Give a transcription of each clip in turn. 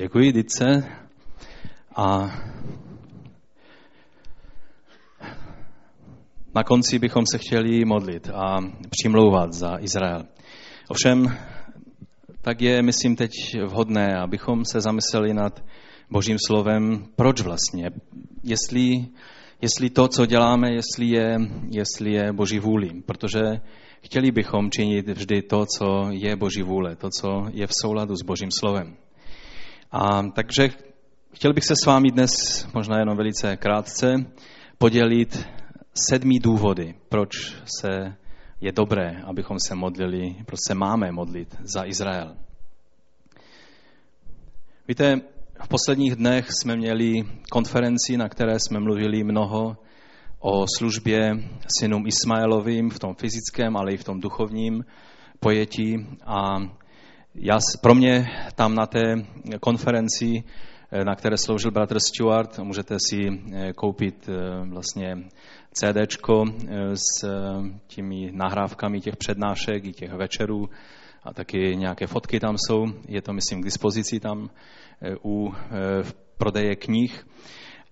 Děkuji, Dice. A na konci bychom se chtěli modlit a přimlouvat za Izrael. Ovšem, tak je, myslím, teď vhodné, abychom se zamysleli nad Božím slovem, proč vlastně, jestli, jestli to, co děláme, jestli je, jestli je Boží vůli. Protože chtěli bychom činit vždy to, co je Boží vůle, to, co je v souladu s Božím slovem. A takže chtěl bych se s vámi dnes, možná jenom velice krátce, podělit sedmý důvody, proč se je dobré, abychom se modlili, proč se máme modlit za Izrael. Víte, v posledních dnech jsme měli konferenci, na které jsme mluvili mnoho o službě synům Ismaelovým v tom fyzickém, ale i v tom duchovním pojetí. A já, pro mě tam na té konferenci, eh, na které sloužil bratr Stuart, můžete si eh, koupit eh, vlastně CD s těmi nahrávkami těch přednášek i těch večerů a taky nějaké fotky tam jsou. Je to, myslím, k dispozici tam u prodeje knih.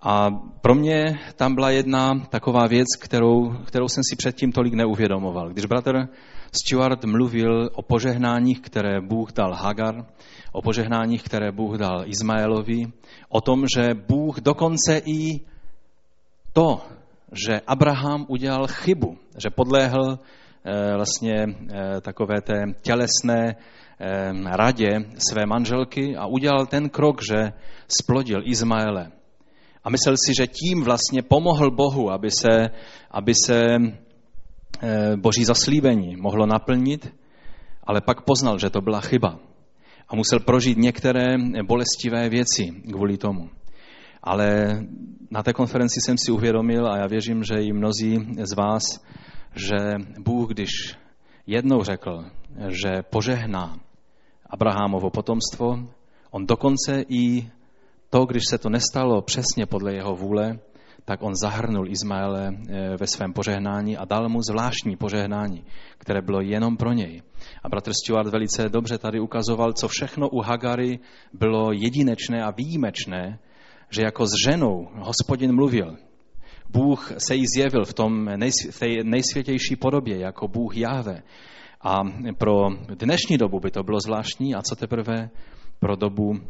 A pro mě tam byla jedna taková věc, kterou, kterou jsem si předtím tolik neuvědomoval. Když bratr Stuart mluvil o požehnáních, které Bůh dal Hagar, o požehnáních, které Bůh dal Izmaelovi, o tom, že Bůh dokonce i to, že Abraham udělal chybu, že podléhl eh, vlastně eh, takové té tělesné eh, radě své manželky a udělal ten krok, že splodil Izmaele. A myslel si, že tím vlastně pomohl Bohu, aby se, aby se boží zaslíbení mohlo naplnit, ale pak poznal, že to byla chyba a musel prožít některé bolestivé věci kvůli tomu. Ale na té konferenci jsem si uvědomil a já věřím, že i mnozí z vás, že Bůh, když jednou řekl, že požehná Abrahamovo potomstvo, on dokonce i to, když se to nestalo přesně podle jeho vůle, tak on zahrnul Izmaele eh, ve svém požehnání a dal mu zvláštní požehnání, které bylo jenom pro něj. A bratr Stuart velice dobře tady ukazoval, co všechno u Hagary bylo jedinečné a výjimečné, že jako s ženou hospodin mluvil. Bůh se jí zjevil v tom té nejsvětější podobě, jako Bůh Jáve. A pro dnešní dobu by to bylo zvláštní, a co teprve pro dobu,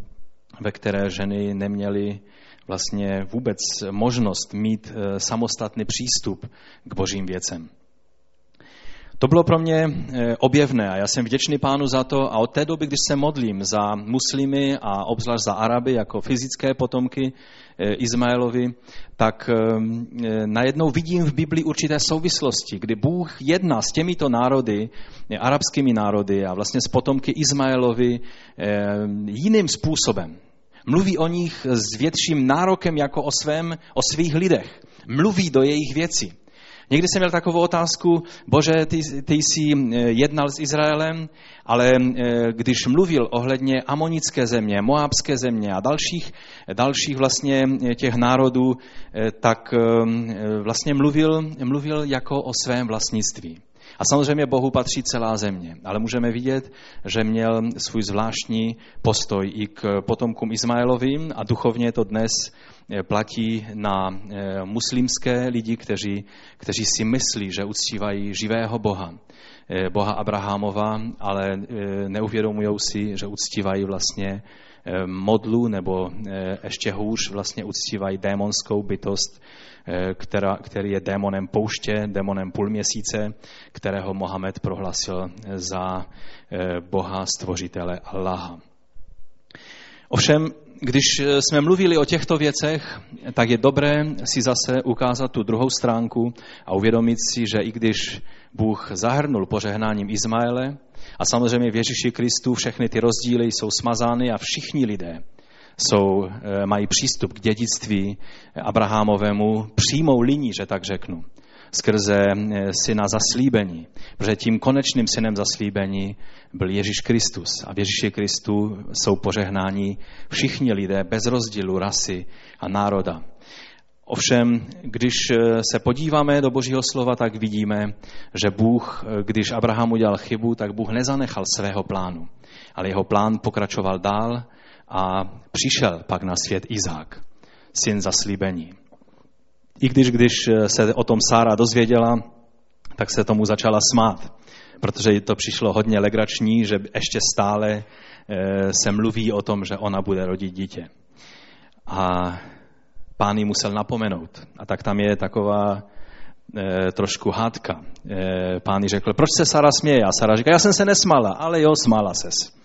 ve které ženy neměly vlastně vůbec možnost mít eh, samostatný přístup k božím věcem. To bylo pro mě eh, objevné a já jsem vděčný pánu za to a od té doby, když se modlím za muslimy a obzvlášť za Araby jako fyzické potomky eh, Izmaelovi, tak najednou vidím v Biblii určité souvislosti, kdy Bůh jedná s těmito národy, arabskými národy a vlastně s potomky Izmaelovi jiným způsobem. Mluví o nich s větším nárokem jako o, svém, o svých lidech. Mluví do jejich věcí. Někdy jsem měl takovou otázku, bože, ty, ty jsi eh, jednal s Izraelem, ale eh, když mluvil ohledně amonické země, moábské země a dalších, dalších vlastně eh, těch národů, tak vlastně mluvil, mluvil jako o svém vlastnictví. A samozřejmě Bohu patří celá země, ale můžeme vidět, že měl svůj zvláštní postoj i k potomkům Izmaelovým a duchovně to dnes eh, platí na eh, muslimské lidi, kteří, kteří si myslí, že uctívají živého Boha, eh, Boha Abrahamova, ale neuvědomují si, že uctívají vlastně modlu nebo ještě hůř vlastně uctívají démonskou bytost, která, který je démonem pouště, démonem půlměsíce, kterého Mohamed prohlasil za eh, Boha stvořitele Allaha. Ovšem, když eh, jsme mluvili o těchto věcech, tak je dobré si zase ukázat tu druhou stránku a uvědomit si, že i když Bůh zahrnul požehnáním Izmaele a samozřejmě v Ježíši Kristu všechny ty rozdíly jsou smazány a všichni lidé jsou, eh, mají přístup k dědictví Abrahamovému přímou liní, že tak řeknu, skrze eh, syna zaslíbení. Protože tím konečným synem zaslíbení byl Ježíš Kristus. A v Ježíši Kristu jsou požehnáni všichni lidé bez rozdílu rasy a národa. Ovšem, když eh, se podíváme do Božího slova, tak vidíme, že Bůh, když Abraham udělal chybu, tak Bůh nezanechal svého plánu, ale jeho plán pokračoval dál a přišel pak na svět Izák, syn zaslíbení. I když, když se o tom Sára dozvěděla, tak se tomu začala smát, protože to přišlo hodně legrační, že ještě stále eh, se mluví o tom, že ona bude rodit dítě. A pán ji musel napomenout. A tak tam je taková e, trošku hádka. E, pán jí řekl, proč se Sara směje? A Sara říká, já jsem se nesmala, ale jo, smála ses.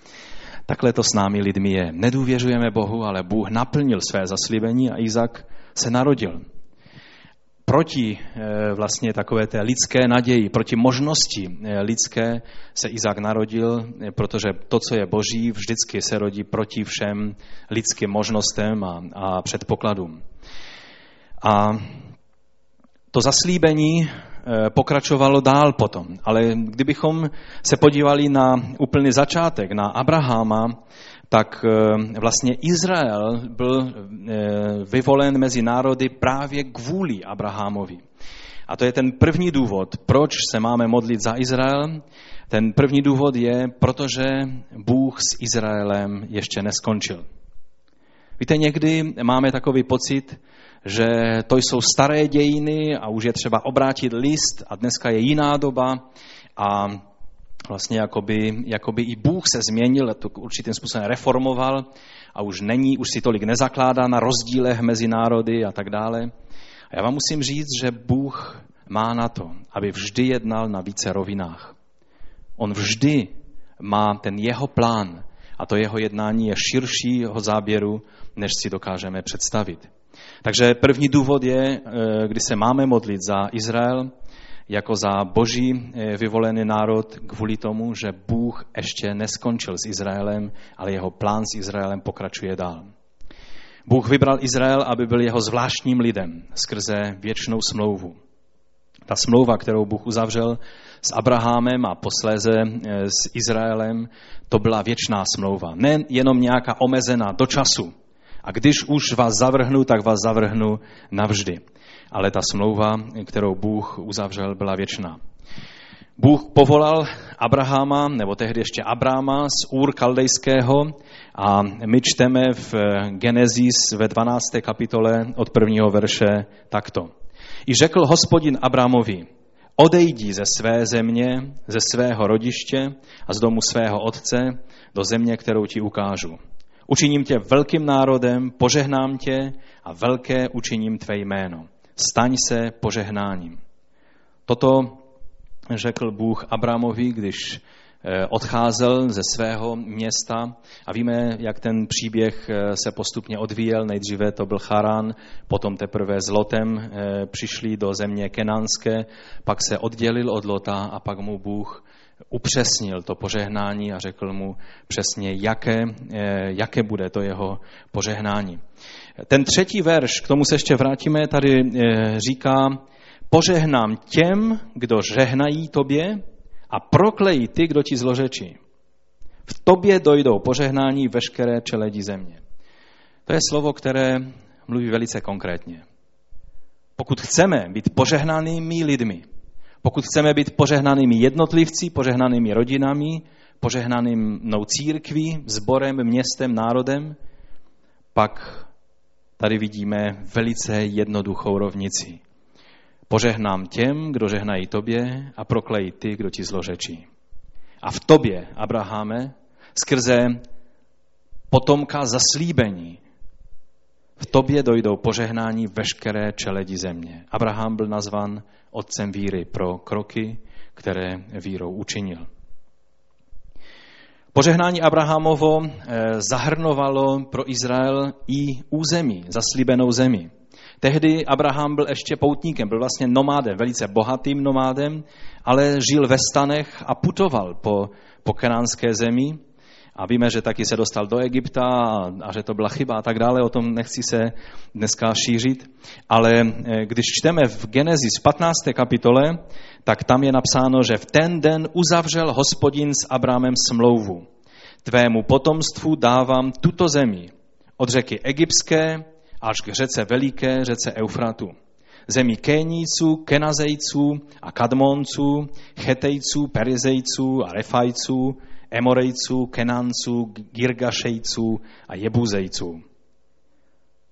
Takhle to s námi lidmi je. Nedůvěřujeme Bohu, ale Bůh naplnil své zaslíbení a Izak se narodil. Proti e, vlastně takové té lidské naději, proti možnosti e, lidské se Izák narodil, e, protože to, co je boží, vždycky se rodí proti všem lidským možnostem a, a předpokladům. A to zaslíbení eh, pokračovalo dál potom. Ale kdybychom se podívali na úplný začátek, na Abrahama, tak eh, vlastně Izrael byl eh, vyvolen mezi národy právě kvůli Abrahamovi. A to je ten první důvod, proč se máme modlit za Izrael. Ten první důvod je, protože Bůh s Izraelem ještě neskončil. Víte, někdy máme takový pocit, že to jsou staré dějiny a už je třeba obrátit list a dneska je jiná doba a vlastně jakoby, jakoby i Bůh se změnil, to určitým způsobem reformoval a už není, už si tolik nezakládá na rozdílech mezi národy a tak dále. A já vám musím říct, že Bůh má na to, aby vždy jednal na více rovinách. On vždy má ten jeho plán a to jeho jednání je širšího záběru, než si dokážeme představit. Takže první důvod je, eh, kdy se máme modlit za Izrael, jako za boží eh, vyvolený národ kvůli tomu, že Bůh ještě neskončil s Izraelem, ale jeho plán s Izraelem pokračuje dál. Bůh vybral Izrael, aby byl jeho zvláštním lidem skrze věčnou smlouvu. Ta smlouva, kterou Bůh uzavřel s Abrahamem a posléze eh, s Izraelem, to byla věčná smlouva. Ne jenom nějaká omezená do času, a když už vás zavrhnu, tak vás zavrhnu navždy. Ale ta smlouva, kterou Bůh uzavřel, byla věčná. Bůh povolal Abrahama, nebo tehdy ještě Abráma z Úr Kaldejského a my čteme v Genezis ve 12. kapitole od prvního verše takto. I řekl hospodin Abrámovi, odejdi ze své země, ze svého rodiště a z domu svého otce do země, kterou ti ukážu. Učiním tě velkým národem, požehnám tě a velké učiním tvé jméno. Staň se požehnáním. Toto řekl Bůh Abramovi, když odcházel ze svého města a víme, jak ten příběh eh, se postupně odvíjel. Nejdříve to byl Charan, potom teprve s Lotem eh, přišli do země Kenánské, pak se oddělil od Lota a pak mu Bůh upřesnil to požehnání a řekl mu přesně, jaké, eh, jaké bude to jeho požehnání. Ten třetí verš, k tomu se ještě vrátíme, tady eh, říká, požehnám těm, kdo žehnají tobě a proklejí ty, kdo ti zlořečí. V tobě dojdou požehnání veškeré čeledí země. To je slovo, které mluví velice konkrétně. Pokud chceme být požehnanými lidmi, pokud chceme být požehnanými jednotlivci, požehnanými rodinami, požehnaným mnou církví, zborem, městem, národem, pak tady vidíme velice jednoduchou rovnici. Požehnám těm, kdo žehnají tobě a proklejí ty, kdo ti zlořečí. A v tobě, Abraháme, skrze potomka zaslíbení, v tobě dojdou požehnání veškeré čeledi země. Abraham byl nazvan otcem víry pro kroky, které vírou učinil. Požehnání Abrahamovo eh, zahrnovalo pro Izrael i území, zaslíbenou zemi. Tehdy Abraham byl ještě poutníkem, byl vlastně nomádem, velice bohatým nomádem, ale žil ve stanech a putoval po, po kenánské zemi a víme, že taky se dostal do Egypta a, a že to byla chyba a tak dále, o tom nechci se dneska šířit. Ale eh, když čteme v Genesis 15. kapitole, tak tam je napsáno, že v ten den uzavřel hospodin s Abrámem smlouvu. Tvému potomstvu dávám tuto zemi, od řeky Egyptské až k řece Veliké, řece Eufratu. Zemi Kéníců, Kenazejců a Kadmonců, Chetejců, Perizejců a Refajců, Emorejců, Kenánců, Girgašejců a Jebuzejců.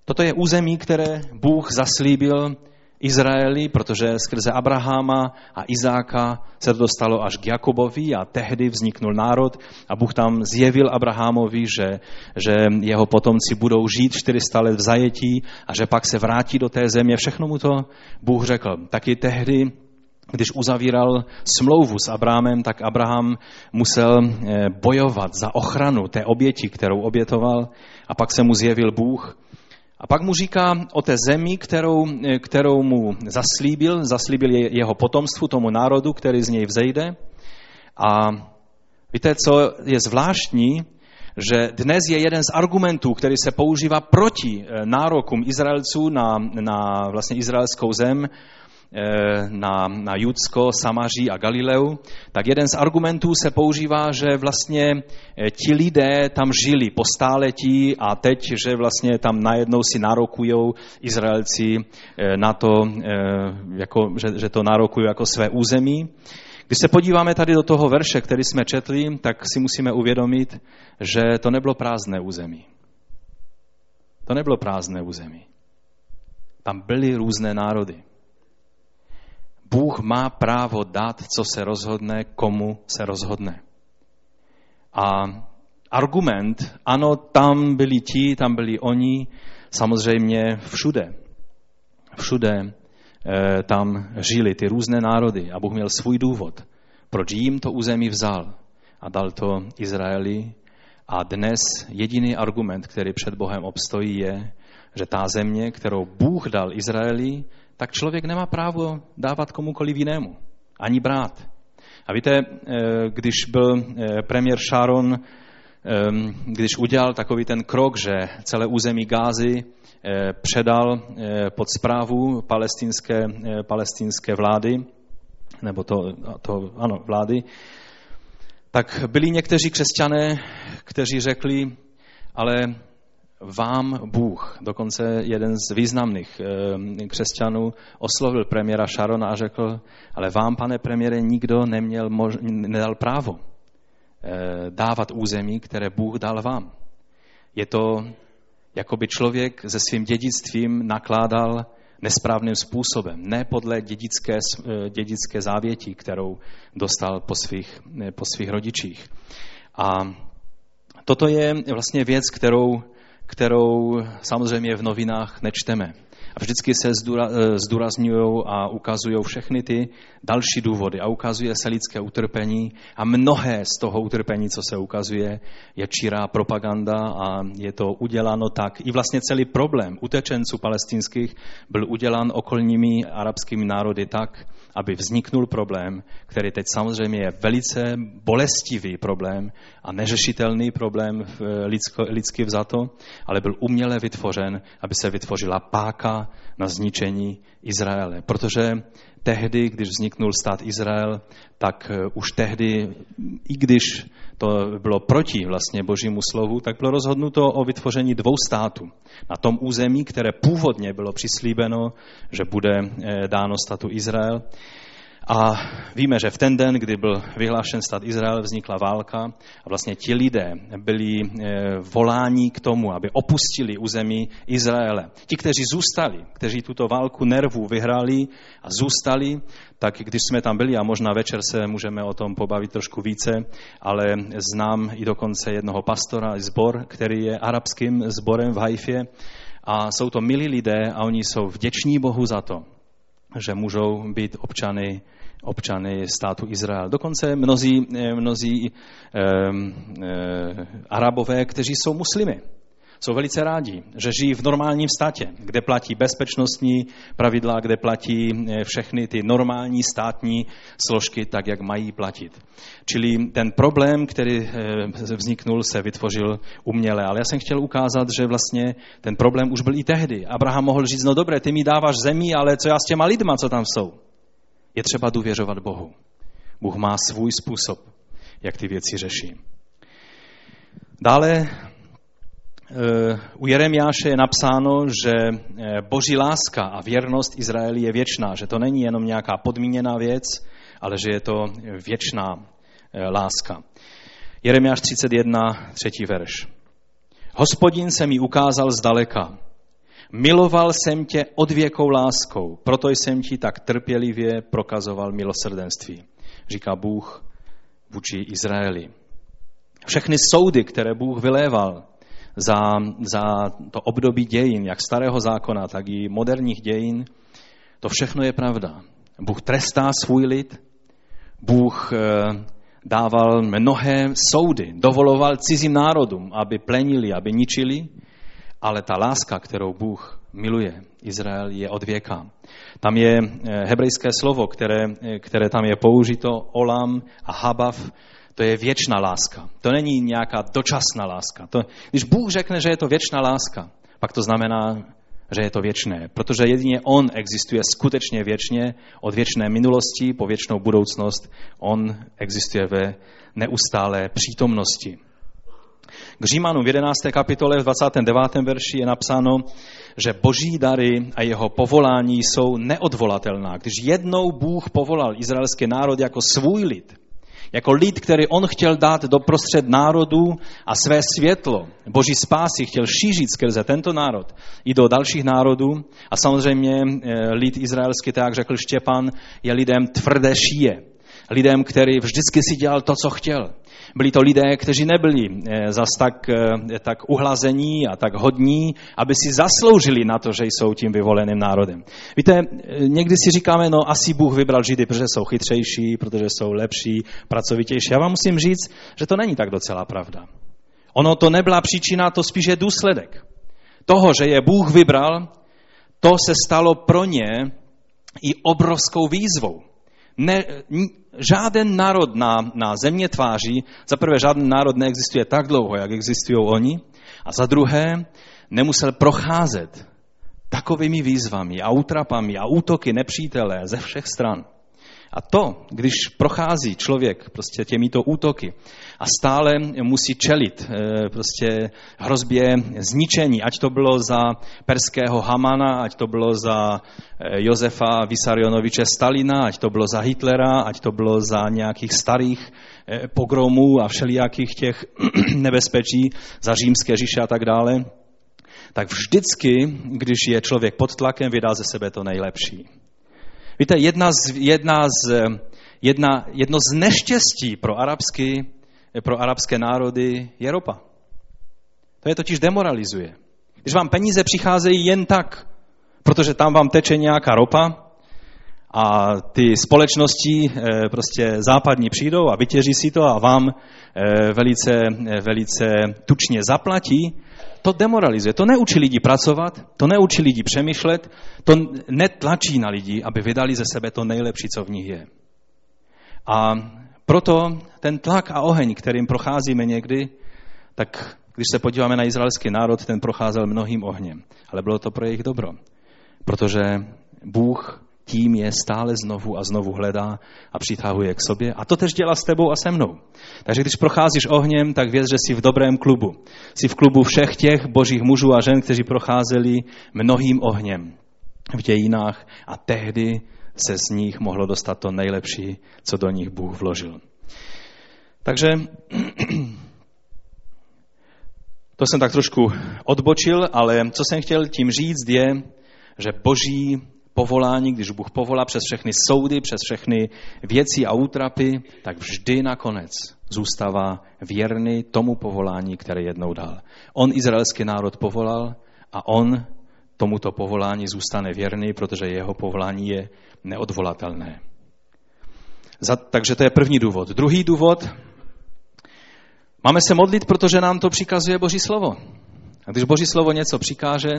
Toto je území, které Bůh zaslíbil Izraeli, protože skrze Abraháma a Izáka se to dostalo až k Jakobovi a tehdy vzniknul národ a Bůh tam zjevil Abrahamovi, že, že jeho potomci budou žít 400 let v zajetí a že pak se vrátí do té země. Všechno mu to Bůh řekl. Taky tehdy když uzavíral smlouvu s Abrámem, tak Abraham musel eh, bojovat za ochranu té oběti, kterou obětoval a pak se mu zjevil Bůh a pak mu říká o té zemi, kterou, kterou mu zaslíbil, zaslíbil jeho potomstvu, tomu národu, který z něj vzejde. A víte, co je zvláštní, že dnes je jeden z argumentů, který se používá proti eh, nárokům Izraelců na, na vlastně izraelskou zem, Eh, na, na Judsko, Samaří a Galileu, tak jeden z argumentů se používá, že vlastně eh, ti lidé tam žili po stáletí a teď, že vlastně tam najednou si nárokují Izraelci eh, na to, jako, že, že to nárokují jako své území. Když se podíváme tady do toho verše, který jsme četli, tak si musíme uvědomit, že to nebylo prázdné území. To nebylo prázdné území. Tam byly různé národy. Bůh má právo dát, co se rozhodne, komu se rozhodne. A argument, ano, tam byli ti, tam byli oni, samozřejmě všude. Všude e, tam žili ty různé národy a Bůh měl svůj důvod, proč jim to území vzal a dal to Izraeli. A dnes jediný argument, který před Bohem obstojí, je, že ta země, kterou Bůh dal Izraeli, tak člověk nemá právo dávat komukoliv jinému, ani brát. A víte, eh, když byl eh, premiér Sharon, ehm, když udělal takový ten krok, že celé území Gázy eh, předal pod zprávu palestinské, palestinské vlády, nebo to, to, ano, vlády, tak byli někteří křesťané, kteří řekli, ale vám Bůh, dokonce jeden z významných eh, křesťanů, oslovil premiéra Sharona a řekl, ale vám, pane premiére, nikdo neměl, nedal právo eh, dávat území, které Bůh dal vám. Je to, jako by člověk se svým dědictvím nakládal nesprávným způsobem, ne podle dědické, eh, dědické závěti, kterou dostal po svých, po svých rodičích. A toto je vlastně věc, kterou kterou samozřejmě v novinách nečteme. A vždycky se eh, zdůrazňují a ukazují všechny ty další důvody a ukazuje se lidské utrpení a mnohé z toho utrpení, co se ukazuje, je čírá propaganda a je to uděláno tak. I vlastně celý problém utečenců palestinských byl udělán okolními arabskými národy tak, aby vzniknul problém, který teď samozřejmě je velice bolestivý problém a neřešitelný problém lidsko, lidsky vzato, ale byl uměle vytvořen, aby se vytvořila páka na zničení Izraele. Protože tehdy, když vzniknul stát Izrael, tak eh, už tehdy, i když to bylo proti vlastně božímu slovu, tak bylo rozhodnuto o vytvoření dvou států. Na tom území, které původně bylo přislíbeno, že bude eh, dáno statu Izrael. A víme, že v ten den, kdy byl vyhlášen stát Izrael, vznikla válka a vlastně ti lidé byli e, voláni k tomu, aby opustili území Izraele. Ti, kteří zůstali, kteří tuto válku nervů vyhráli a zůstali, tak když jsme tam byli, a možná večer se můžeme o tom pobavit trošku více, ale znám i dokonce jednoho pastora, zbor, který je arabským zborem v Haifě, a jsou to milí lidé a oni jsou vděční Bohu za to, že můžou být občany, občany státu Izrael. Dokonce mnozí, mnozí eh, eh, arabové, kteří jsou muslimy jsou velice rádi, že žijí v normálním státě, kde platí bezpečnostní pravidla, kde platí eh, všechny ty normální státní složky tak, jak mají platit. Čili ten problém, který eh, vzniknul, se vytvořil uměle. Ale já jsem chtěl ukázat, že vlastně ten problém už byl i tehdy. Abraham mohl říct, no dobré, ty mi dáváš zemi, ale co já s těma lidma, co tam jsou? Je třeba důvěřovat Bohu. Bůh má svůj způsob, jak ty věci řeší. Dále u Jeremiáše je napsáno, že eh, boží láska a věrnost Izraeli je věčná, že to není jenom nějaká podmíněná věc, ale že je to věčná eh, láska. Jeremiáš 31, třetí verš. Hospodin se mi ukázal zdaleka. Miloval jsem tě odvěkou láskou, proto jsem ti tak trpělivě prokazoval milosrdenství, říká Bůh vůči Izraeli. Všechny soudy, které Bůh vyléval za, za to období dějin, jak starého zákona, tak i moderních dějin, to všechno je pravda. Bůh trestá svůj lid, Bůh eh, dával mnohé soudy, dovoloval cizím národům, aby plenili, aby ničili, ale ta láska, kterou Bůh miluje Izrael, je od věka. Tam je eh, hebrejské slovo, které, eh, které tam je použito, olam a habav, to je věčná láska. To není nějaká dočasná láska. To, když Bůh řekne, že je to věčná láska, pak to znamená, že je to věčné. Protože jedině On existuje skutečně věčně, od věčné minulosti po věčnou budoucnost. On existuje ve neustálé přítomnosti. K Římanům v 11. kapitole v 29. verši je napsáno, že boží dary a jeho povolání jsou neodvolatelná. Když jednou Bůh povolal izraelský národ jako svůj lid, jako lid, který on chtěl dát do prostřed národů a své světlo, boží spásy chtěl šířit skrze tento národ i do dalších národů. A samozřejmě eh, lid izraelský, tak jak řekl Štěpan, je lidem tvrdé šíje. Lidem, který vždycky si dělal to, co chtěl. Byli to lidé, kteří nebyli eh, zas tak, eh, tak uhlazení a tak hodní, aby si zasloužili na to, že jsou tím vyvoleným národem. Víte, eh, někdy si říkáme, no asi Bůh vybral Židy, protože jsou chytřejší, protože jsou lepší, pracovitější. Já vám musím říct, že to není tak docela pravda. Ono to nebyla příčina, to spíš je důsledek. Toho, že je Bůh vybral, to se stalo pro ně i obrovskou výzvou. Ne, žáden národ na, na země tváří, za prvé žádný národ neexistuje tak dlouho, jak existují oni, a za druhé nemusel procházet takovými výzvami a útrapami a útoky nepřítele ze všech stran. A to, když prochází člověk prostě těmito útoky a stále musí čelit eh, prostě hrozbě zničení, ať to bylo za perského Hamana, ať to bylo za eh, Josefa Vysarionoviče Stalina, ať to bylo za Hitlera, ať to bylo za nějakých starých eh, pogromů a všelijakých těch nebezpečí, za římské říše a tak dále, tak vždycky, když je člověk pod tlakem, vydá ze sebe to nejlepší. Víte, jedna z, jedna z, jedna, jedno z neštěstí pro, arabský, pro arabské národy je ropa. To je totiž demoralizuje. Když vám peníze přicházejí jen tak, protože tam vám teče nějaká ropa a ty společnosti eh, prostě západní přijdou a vytěží si to a vám eh, velice, eh, velice tučně zaplatí, to demoralizuje. To neučí lidi pracovat, to neučí lidi přemýšlet, to netlačí na lidi, aby vydali ze sebe to nejlepší, co v nich je. A proto ten tlak a oheň, kterým procházíme někdy, tak když se podíváme na izraelský národ, ten procházel mnohým ohněm. Ale bylo to pro jejich dobro. Protože Bůh tím je stále znovu a znovu hledá a přitahuje k sobě. A to tež dělá s tebou a se mnou. Takže když procházíš ohněm, tak věz, že jsi v dobrém klubu. Jsi v klubu všech těch božích mužů a žen, kteří procházeli mnohým ohněm v dějinách a tehdy se z nich mohlo dostat to nejlepší, co do nich Bůh vložil. Takže to jsem tak trošku odbočil, ale co jsem chtěl tím říct je, že boží povolání, když Bůh povolá přes všechny soudy, přes všechny věci a útrapy, tak vždy nakonec zůstává věrný tomu povolání, které jednou dal. On izraelský národ povolal a on tomuto povolání zůstane věrný, protože jeho povolání je neodvolatelné. Takže to je první důvod. Druhý důvod, máme se modlit, protože nám to přikazuje Boží slovo. A když Boží slovo něco přikáže,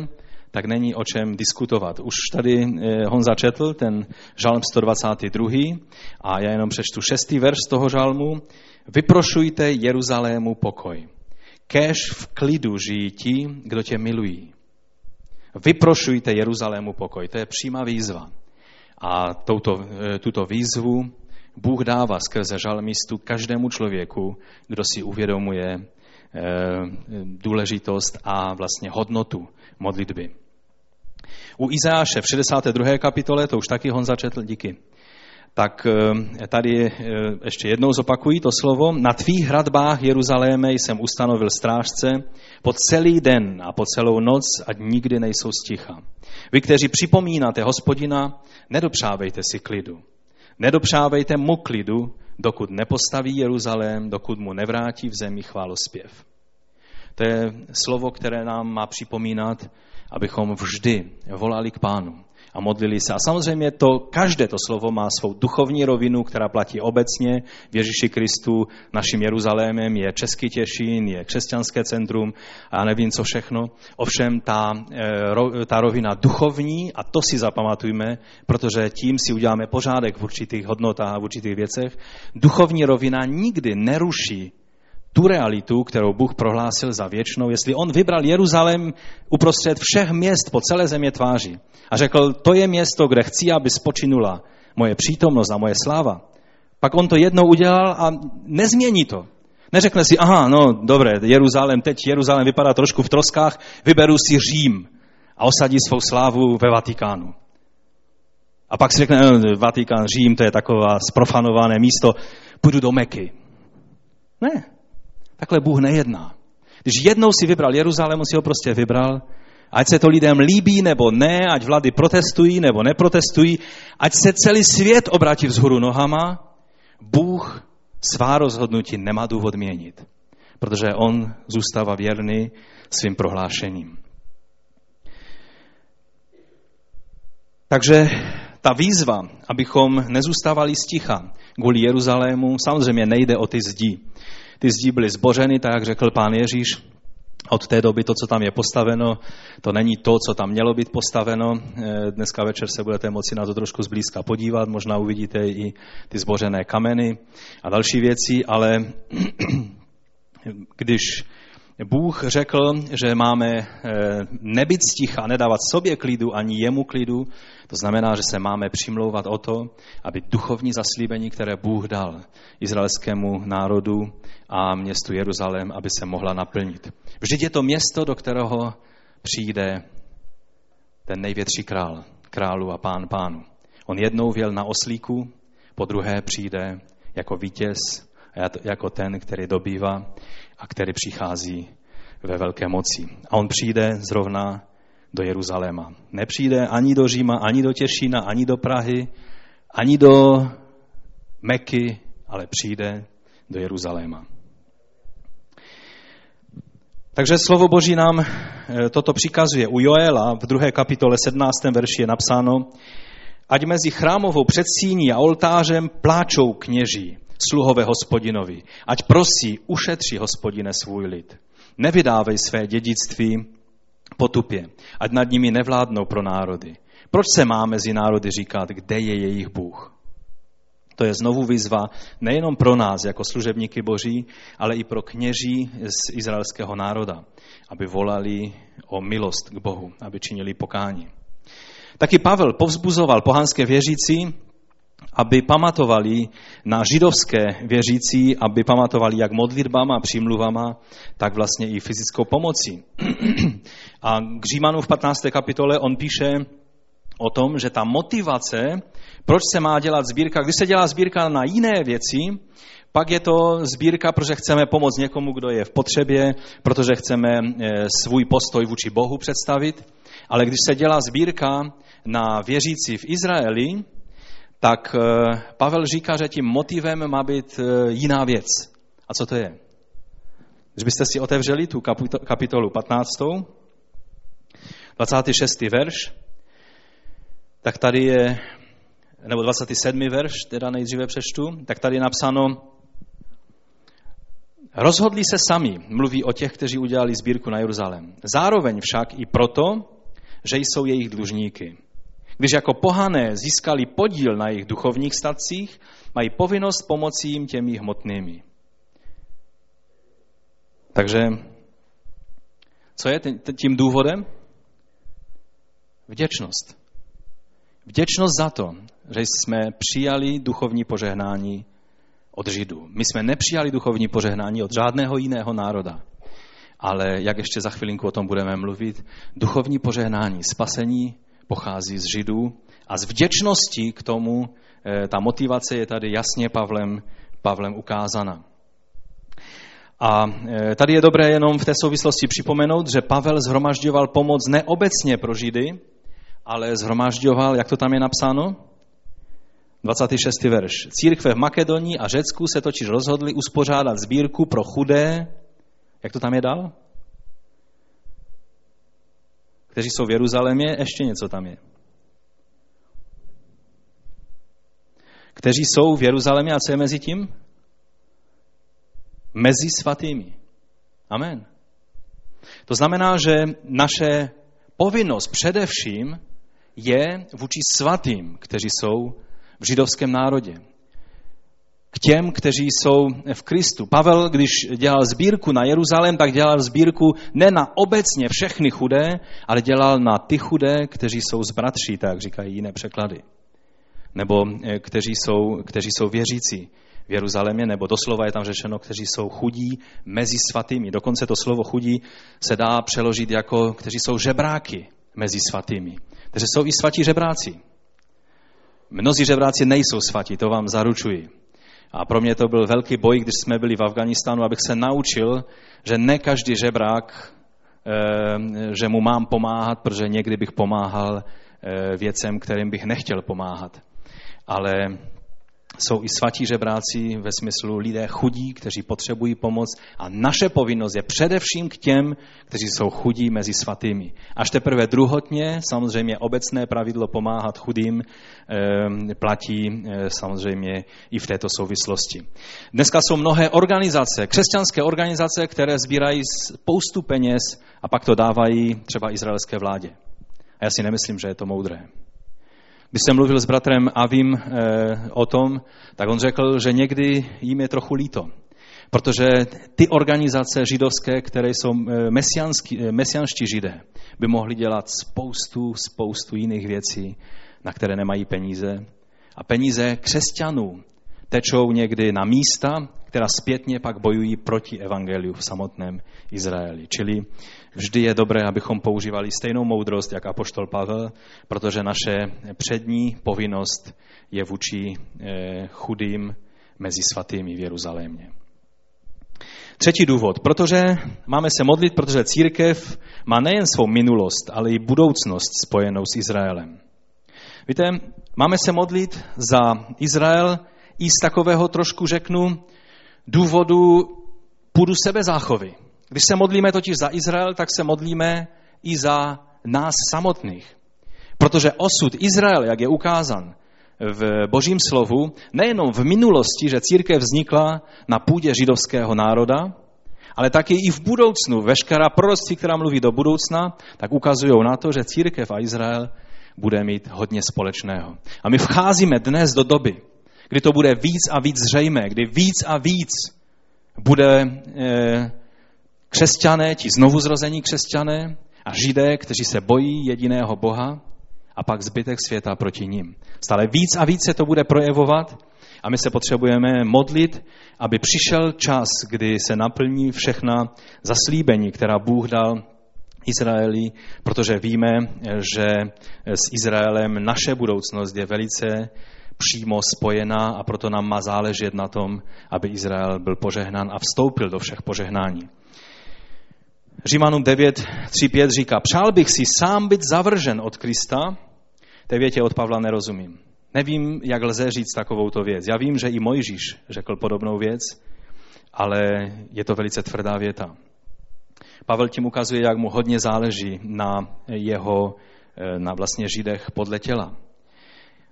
tak není o čem diskutovat. Už tady eh, Honza četl ten žalm 122. a já jenom přečtu šestý verš z toho žalmu. Vyprošujte Jeruzalému pokoj. Kež v klidu žijí ti, kdo tě milují. Vyprošujte Jeruzalému pokoj. To je přímá výzva. A touto, eh, tuto výzvu Bůh dává skrze žalmistu každému člověku, kdo si uvědomuje eh, důležitost a vlastně hodnotu modlitby. U Izáše v 62. kapitole, to už taky Honza četl, díky. tak eh, tady eh, ještě jednou zopakují to slovo. Na tvých hradbách Jeruzaléme jsem ustanovil strážce po celý den a po celou noc, ať nikdy nejsou sticha. Vy, kteří připomínáte hospodina, nedopřávejte si klidu. Nedopřávejte mu klidu, dokud nepostaví Jeruzalém, dokud mu nevrátí v zemi chválospěv. To je slovo, které nám má připomínat, abychom vždy volali k pánu a modlili se. A samozřejmě to, každé to slovo má svou duchovní rovinu, která platí obecně v Ježíši Kristu. Naším Jeruzalémem je Český Těšín, je křesťanské centrum a nevím co všechno. Ovšem ta, eh, ta rovina duchovní, a to si zapamatujme, protože tím si uděláme pořádek v určitých hodnotách a v určitých věcech, duchovní rovina nikdy neruší tu realitu, kterou Bůh prohlásil za věčnou, jestli on vybral Jeruzalém uprostřed všech měst po celé země tváří a řekl, to je město, kde chci, aby spočinula moje přítomnost a moje sláva, pak on to jednou udělal a nezmění to. Neřekne si, aha, no dobré, Jeruzalém, teď Jeruzalém vypadá trošku v troskách, vyberu si Řím a osadí svou slávu ve Vatikánu. A pak si řekne, no, Vatikán, Řím, to je taková sprofanované místo, půjdu do Meky. Ne, Takhle Bůh nejedná. Když jednou si vybral Jeruzalém, si ho prostě vybral, ať se to lidem líbí nebo ne, ať vlády protestují nebo neprotestují, ať se celý svět obratí vzhůru nohama, Bůh svá rozhodnutí nemá důvod měnit, protože on zůstává věrný svým prohlášením. Takže ta výzva, abychom nezůstávali sticha kvůli Jeruzalému, samozřejmě nejde o ty zdi. Ty zdí byly zbořeny, tak jak řekl pán Ježíš, od té doby to, co tam je postaveno, to není to, co tam mělo být postaveno. Eh, dneska večer se budete moci na to trošku zblízka podívat, možná uvidíte i ty zbořené kameny a další věci, ale když Bůh řekl, že máme eh, nebyt sticha, nedávat sobě klidu ani jemu klidu, to znamená, že se máme přimlouvat o to, aby duchovní zaslíbení, které Bůh dal izraelskému národu a městu Jeruzalém, aby se mohla naplnit. Vždyť je to město, do kterého přijde ten největší král, králu a pán pánu. On jednou věl na oslíku, po druhé přijde jako vítěz, jako ten, který dobývá a který přichází ve velké moci. A on přijde zrovna do Jeruzaléma. Nepřijde ani do Říma, ani do Těšína, ani do Prahy, ani do Meky, ale přijde do Jeruzaléma. Takže slovo Boží nám eh, toto přikazuje. U Joela v druhé kapitole 17. verši je napsáno, ať mezi chrámovou předsíní a oltářem pláčou kněží, sluhové hospodinovi. Ať prosí, ušetří hospodine svůj lid. Nevydávej své dědictví potupě, ať nad nimi nevládnou pro národy. Proč se má mezi národy říkat, kde je jejich Bůh? To je znovu výzva nejenom pro nás jako služebníky boží, ale i pro kněží z izraelského národa, aby volali o milost k Bohu, aby činili pokání. Taky Pavel povzbuzoval pohanské věřící, aby pamatovali na židovské věřící, aby pamatovali jak modlitbama, přímluvama, tak vlastně i fyzickou pomocí. A k Římanu v 15. kapitole on píše o tom, že ta motivace, proč se má dělat sbírka, když se dělá sbírka na jiné věci, pak je to sbírka, protože chceme pomoct někomu, kdo je v potřebě, protože chceme eh, svůj postoj vůči Bohu představit. Ale když se dělá sbírka na věřící v Izraeli, tak eh, Pavel říká, že tím motivem má být eh, jiná věc. A co to je? Když byste si otevřeli tu kapitolu 15, 26. verš, tak tady je, nebo 27. verš, teda nejdříve přečtu, tak tady je napsáno, rozhodli se sami, mluví o těch, kteří udělali sbírku na Jeruzalém. Zároveň však i proto, že jsou jejich dlužníky. Když jako pohané získali podíl na jejich duchovních statcích, mají povinnost pomoci jim těmi hmotnými. Takže co je tím důvodem? Vděčnost. Vděčnost za to, že jsme přijali duchovní požehnání od Židů. My jsme nepřijali duchovní požehnání od žádného jiného národa. Ale jak ještě za chvilinku o tom budeme mluvit, duchovní požehnání, spasení pochází z Židů a z vděčnosti k tomu eh, ta motivace je tady jasně Pavlem, Pavlem ukázána. A eh, tady je dobré jenom v té souvislosti připomenout, že Pavel zhromažďoval pomoc neobecně pro Židy, ale zhromažďoval, jak to tam je napsáno? 26. verš. Církve v Makedonii a Řecku se totiž rozhodli uspořádat sbírku pro chudé, jak to tam je dál? Kteří jsou v Jeruzalémě, ještě něco tam je. Kteří jsou v Jeruzalémě a co je mezi tím? Mezi svatými. Amen. To znamená, že naše povinnost především je vůči svatým, kteří jsou v židovském národě. K těm, kteří jsou v Kristu. Pavel, když dělal sbírku na Jeruzalém, tak dělal sbírku ne na obecně všechny chudé, ale dělal na ty chudé, kteří jsou zbratří, tak říkají jiné překlady. Nebo eh, kteří jsou, kteří jsou věřící v Jeruzalémě, nebo doslova je tam řečeno, kteří jsou chudí mezi svatými. Dokonce to slovo chudí se dá přeložit jako, kteří jsou žebráky mezi svatými. Takže jsou i svatí žebráci. Mnozí žebráci nejsou svatí, to vám zaručuji. A pro mě to byl velký boj, když jsme byli v Afganistánu, abych se naučil, že ne každý žebrák, eh, že mu mám pomáhat, protože někdy bych pomáhal eh, věcem, kterým bych nechtěl pomáhat. Ale jsou i svatí žebráci ve smyslu lidé chudí, kteří potřebují pomoc a naše povinnost je především k těm, kteří jsou chudí mezi svatými. Až teprve druhotně, samozřejmě obecné pravidlo pomáhat chudým eh, platí eh, samozřejmě i v této souvislosti. Dneska jsou mnohé organizace, křesťanské organizace, které sbírají spoustu peněz a pak to dávají třeba izraelské vládě. A já si nemyslím, že je to moudré. Když jsem mluvil s bratrem Avim eh, o tom, tak on řekl, že někdy jim je trochu líto. Protože ty organizace židovské, které jsou eh, eh, mesianští židé, by mohly dělat spoustu, spoustu jiných věcí, na které nemají peníze. A peníze křesťanů tečou někdy na místa, která zpětně pak bojují proti evangeliu v samotném Izraeli. Čili vždy je dobré, abychom používali stejnou moudrost, jak apoštol Pavel, protože naše přední povinnost je vůči eh, chudým mezi svatými v Jeruzalémě. Třetí důvod, protože máme se modlit, protože církev má nejen svou minulost, ale i budoucnost spojenou s Izraelem. Víte, máme se modlit za Izrael i z takového trošku řeknu důvodu půdu sebezáchovy. Když se modlíme totiž za Izrael, tak se modlíme i za nás samotných. Protože osud Izrael, jak je ukázan v božím slovu, nejenom v minulosti, že církev vznikla na půdě židovského národa, ale taky i v budoucnu. Veškerá proroctví, která mluví do budoucna, tak ukazují na to, že církev a Izrael bude mít hodně společného. A my vcházíme dnes do doby, kdy to bude víc a víc zřejmé, kdy víc a víc bude eh, křesťané, ti znovu zrození křesťané a židé, kteří se bojí jediného Boha a pak zbytek světa proti ním. Stále víc a víc se to bude projevovat a my se potřebujeme modlit, aby přišel čas, kdy se naplní všechna zaslíbení, která Bůh dal Izraeli, protože víme, že s Izraelem naše budoucnost je velice přímo spojená a proto nám má záležet na tom, aby Izrael byl požehnán a vstoupil do všech požehnání. Římanům 9, 3, 5 říká, přál bych si sám být zavržen od Krista, té větě od Pavla nerozumím. Nevím, jak lze říct takovouto věc. Já vím, že i Mojžíš řekl podobnou věc, ale je to velice tvrdá věta. Pavel tím ukazuje, jak mu hodně záleží na jeho, na vlastně židech podle těla.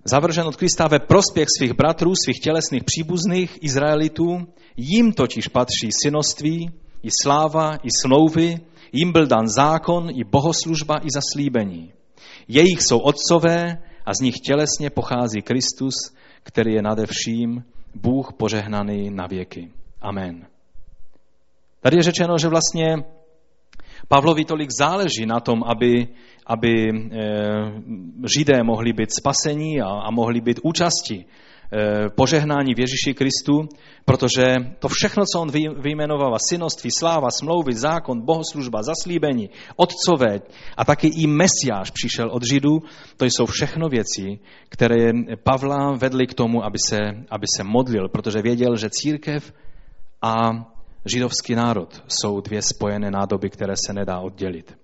Zavržen od Krista ve prospěch svých bratrů, svých tělesných příbuzných Izraelitů, jim totiž patří synoství, i sláva, i smlouvy, jim byl dan zákon, i bohoslužba, i zaslíbení. Jejich jsou otcové a z nich tělesně pochází Kristus, který je nade vším, Bůh požehnaný na věky. Amen. Tady je řečeno, že vlastně Pavlovi tolik záleží na tom, aby, aby eh, Židé mohli být spasení a, a mohli být účasti požehnání v Ježíši Kristu, protože to všechno, co on vyjmenovává, synoství, sláva, smlouvy, zákon, bohoslužba, zaslíbení, otcové a taky i Mesiáš přišel od Židů, to jsou všechno věci, které Pavla vedly k tomu, aby se, aby se modlil, protože věděl, že církev a židovský národ jsou dvě spojené nádoby, které se nedá oddělit.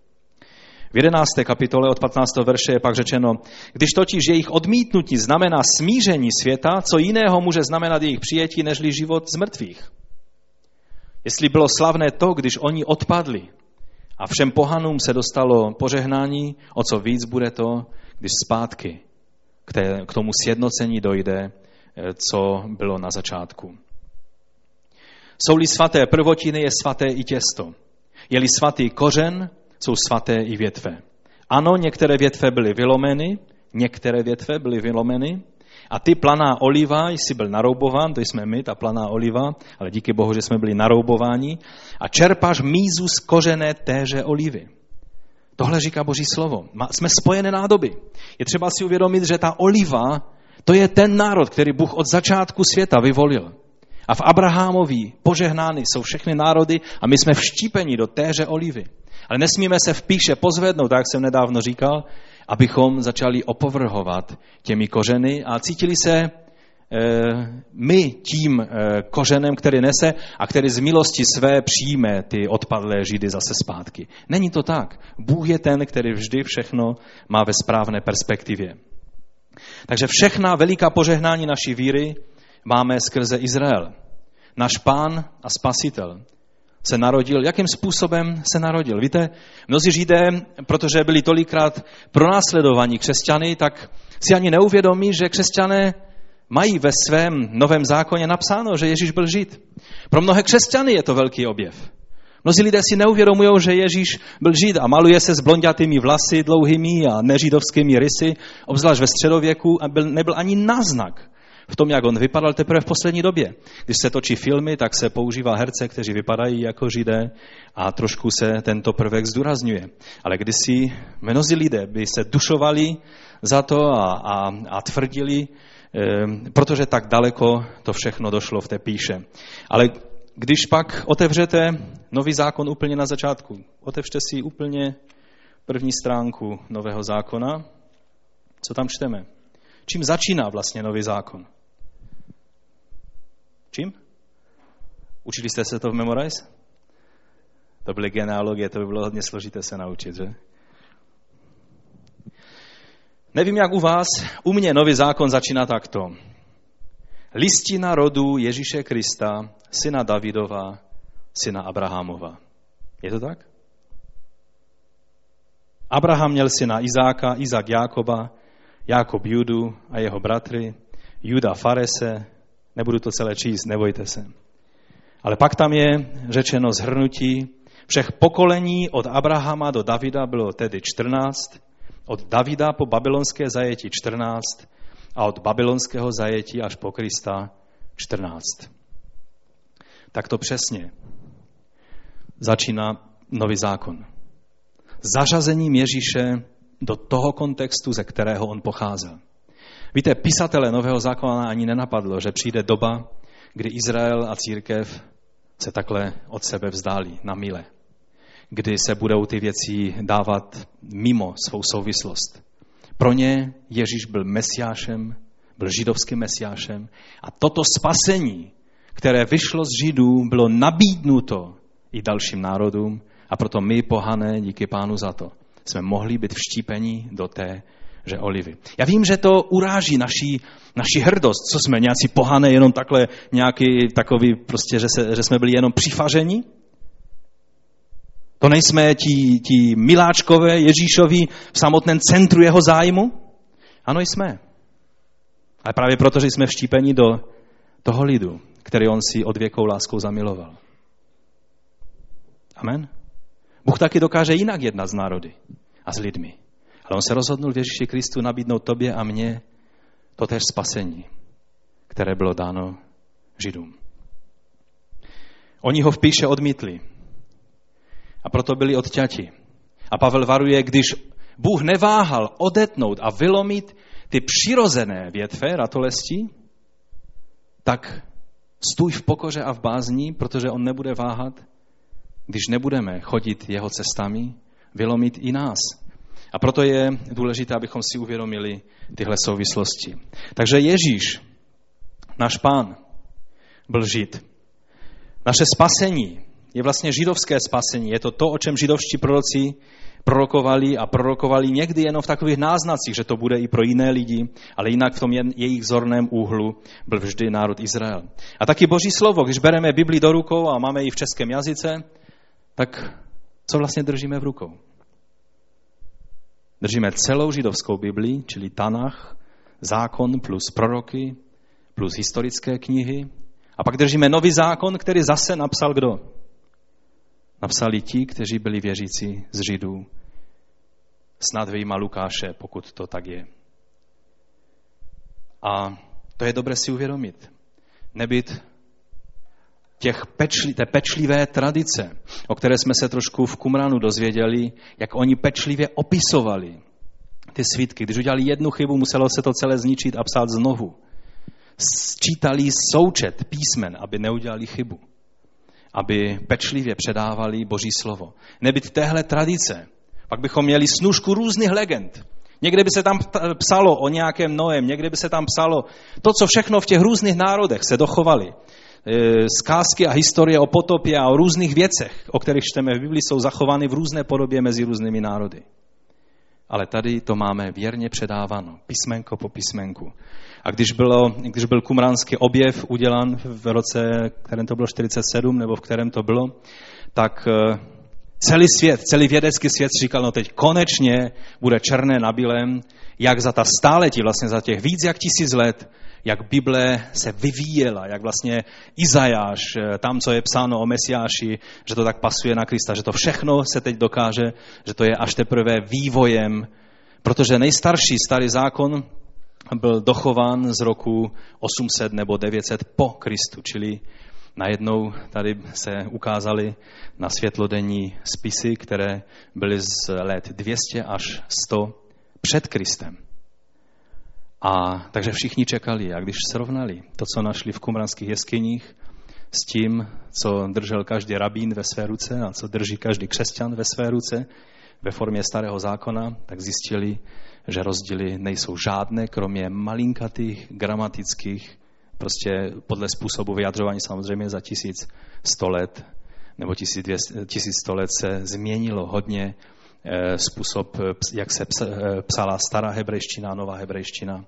V 11. kapitole od 15. verše je pak řečeno, když totiž jejich odmítnutí znamená smíření světa, co jiného může znamenat jejich přijetí, nežli život z mrtvých. Jestli bylo slavné to, když oni odpadli a všem pohanům se dostalo požehnání, o co víc bude to, když zpátky k, tomu sjednocení dojde, eh, co bylo na začátku. Jsou-li svaté prvotiny, je svaté i těsto. Je-li svatý kořen, jsou svaté i větve. Ano, některé větve byly vylomeny, některé větve byly vylomeny, a ty planá oliva, jsi byl naroubován, to jsme my, ta planá oliva, ale díky Bohu, že jsme byli naroubováni, a čerpáš mízu z kořené téže olivy. Tohle říká Boží slovo. Jsme spojené nádoby. Je třeba si uvědomit, že ta oliva, to je ten národ, který Bůh od začátku světa vyvolil. A v Abrahamovi požehnány jsou všechny národy a my jsme vštípeni do téže olivy. Ale nesmíme se v píše pozvednout, tak jak jsem nedávno říkal, abychom začali opovrhovat těmi kořeny a cítili se e, my tím e, kořenem, který nese a který z milosti své přijme ty odpadlé židy zase zpátky. Není to tak. Bůh je ten, který vždy všechno má ve správné perspektivě. Takže všechna veliká požehnání naší víry máme skrze Izrael. Náš pán a spasitel se narodil. Jakým způsobem se narodil? Víte, mnozí Židé, protože byli tolikrát pronásledovaní křesťany, tak si ani neuvědomí, že křesťané mají ve svém novém zákoně napsáno, že Ježíš byl Žid. Pro mnohé křesťany je to velký objev. Mnozí lidé si neuvědomují, že Ježíš byl Žid a maluje se s blondětými vlasy dlouhými a nežidovskými rysy, obzvlášť ve středověku, a byl, nebyl ani náznak v tom, jak on vypadal teprve v poslední době. Když se točí filmy, tak se používá herce, kteří vypadají jako židé a trošku se tento prvek zdůrazňuje. Ale kdysi mnozí lidé by se dušovali za to a, a, a tvrdili, eh, protože tak daleko to všechno došlo v té píše. Ale když pak otevřete nový zákon úplně na začátku, otevřte si úplně první stránku nového zákona, co tam čteme? Čím začíná vlastně nový zákon? Čím? Učili jste se to v Memorize? To byly genealogie, to by bylo hodně složité se naučit, že? Nevím, jak u vás, u mě nový zákon začíná takto. Listina rodu Ježíše Krista, syna Davidova, syna Abrahamova. Je to tak? Abraham měl syna Izáka, Izák Jákoba, Jákob Judu a jeho bratry, Juda Farese, Nebudu to celé číst, nebojte se. Ale pak tam je řečeno zhrnutí všech pokolení od Abrahama do Davida bylo tedy 14, od Davida po babylonské zajetí 14 a od babylonského zajetí až po Krista 14. Tak to přesně začíná nový zákon. Zařazením Ježíše do toho kontextu, ze kterého on pocházel. Víte, pisatele Nového zákona ani nenapadlo, že přijde doba, kdy Izrael a církev se takhle od sebe vzdálí na mile. Kdy se budou ty věci dávat mimo svou souvislost. Pro ně Ježíš byl mesiášem, byl židovským mesiášem a toto spasení, které vyšlo z Židů, bylo nabídnuto i dalším národům a proto my, pohané, díky pánu za to, jsme mohli být vštípeni do té že olivy. Já vím, že to uráží naší, naší hrdost, co jsme nějací pohané, jenom takhle nějaký takový, prostě, že, se, že jsme byli jenom přifaření. To nejsme ti, ti miláčkové Ježíšovi v samotném centru jeho zájmu? Ano, jsme. Ale právě proto, že jsme vštípeni do toho lidu, který on si odvěkou láskou zamiloval. Amen. Bůh taky dokáže jinak jednat s národy a s lidmi. Ale on se rozhodnul v Ježíši Kristu nabídnout tobě a mně to tež spasení, které bylo dáno Židům. Oni ho v píše odmítli a proto byli odťati. A Pavel varuje, když Bůh neváhal odetnout a vylomit ty přirozené větve ratolestí, tak stůj v pokoře a v bázní, protože on nebude váhat, když nebudeme chodit jeho cestami, vylomit i nás. A proto je důležité, abychom si uvědomili tyhle souvislosti. Takže Ježíš, náš pán, byl žid. Naše spasení je vlastně židovské spasení. Je to to, o čem židovští proroci prorokovali a prorokovali někdy jenom v takových náznacích, že to bude i pro jiné lidi, ale jinak v tom jejich zorném úhlu byl vždy národ Izrael. A taky Boží slovo, když bereme Bibli do rukou a máme ji v českém jazyce, tak co vlastně držíme v rukou? Držíme celou židovskou Bibli, čili Tanach, zákon plus proroky, plus historické knihy. A pak držíme nový zákon, který zase napsal kdo? Napsali ti, kteří byli věřící z Židů. Snad vyjma Lukáše, pokud to tak je. A to je dobré si uvědomit. Nebyt těch pečli, té pečlivé tradice, o které jsme se trošku v Kumranu dozvěděli, jak oni pečlivě opisovali ty svítky. Když udělali jednu chybu, muselo se to celé zničit a psát znovu. Sčítali součet písmen, aby neudělali chybu. Aby pečlivě předávali Boží slovo. Nebyt téhle tradice, pak bychom měli snužku různých legend. Někde by se tam psalo o nějakém Noem, někde by se tam psalo to, co všechno v těch různých národech se dochovali. E, zkázky a historie o potopě a o různých věcech, o kterých čteme v Biblii, jsou zachovány v různé podobě mezi různými národy. Ale tady to máme věrně předáváno, písmenko po písmenku. A když, bylo, když byl kumránský objev udělan v roce, kterém to bylo 47, nebo v kterém to bylo, tak e, celý svět, celý vědecký svět říkal, no teď konečně bude černé na bílém, jak za ta stáletí, vlastně za těch víc jak tisíc let, jak Bible se vyvíjela, jak vlastně Izajáš, eh, tam, co je psáno o Mesiáši, že to tak pasuje na Krista, že to všechno se teď dokáže, že to je až teprve vývojem, protože nejstarší starý zákon byl dochován z roku 800 nebo 900 po Kristu, čili najednou tady se ukázaly na světlodenní spisy, které byly z let 200 až 100 před Kristem. A takže všichni čekali. A když srovnali to, co našli v kumranských jeskyních, s tím, co držel každý rabín ve své ruce a co drží každý křesťan ve své ruce ve formě starého zákona, tak zjistili, že rozdíly nejsou žádné, kromě malinkatých gramatických, prostě podle způsobu vyjadřování samozřejmě za 1100 let nebo 1100 let se změnilo hodně eh, způsob, jak se eh, psala stará hebrejština nová hebrejština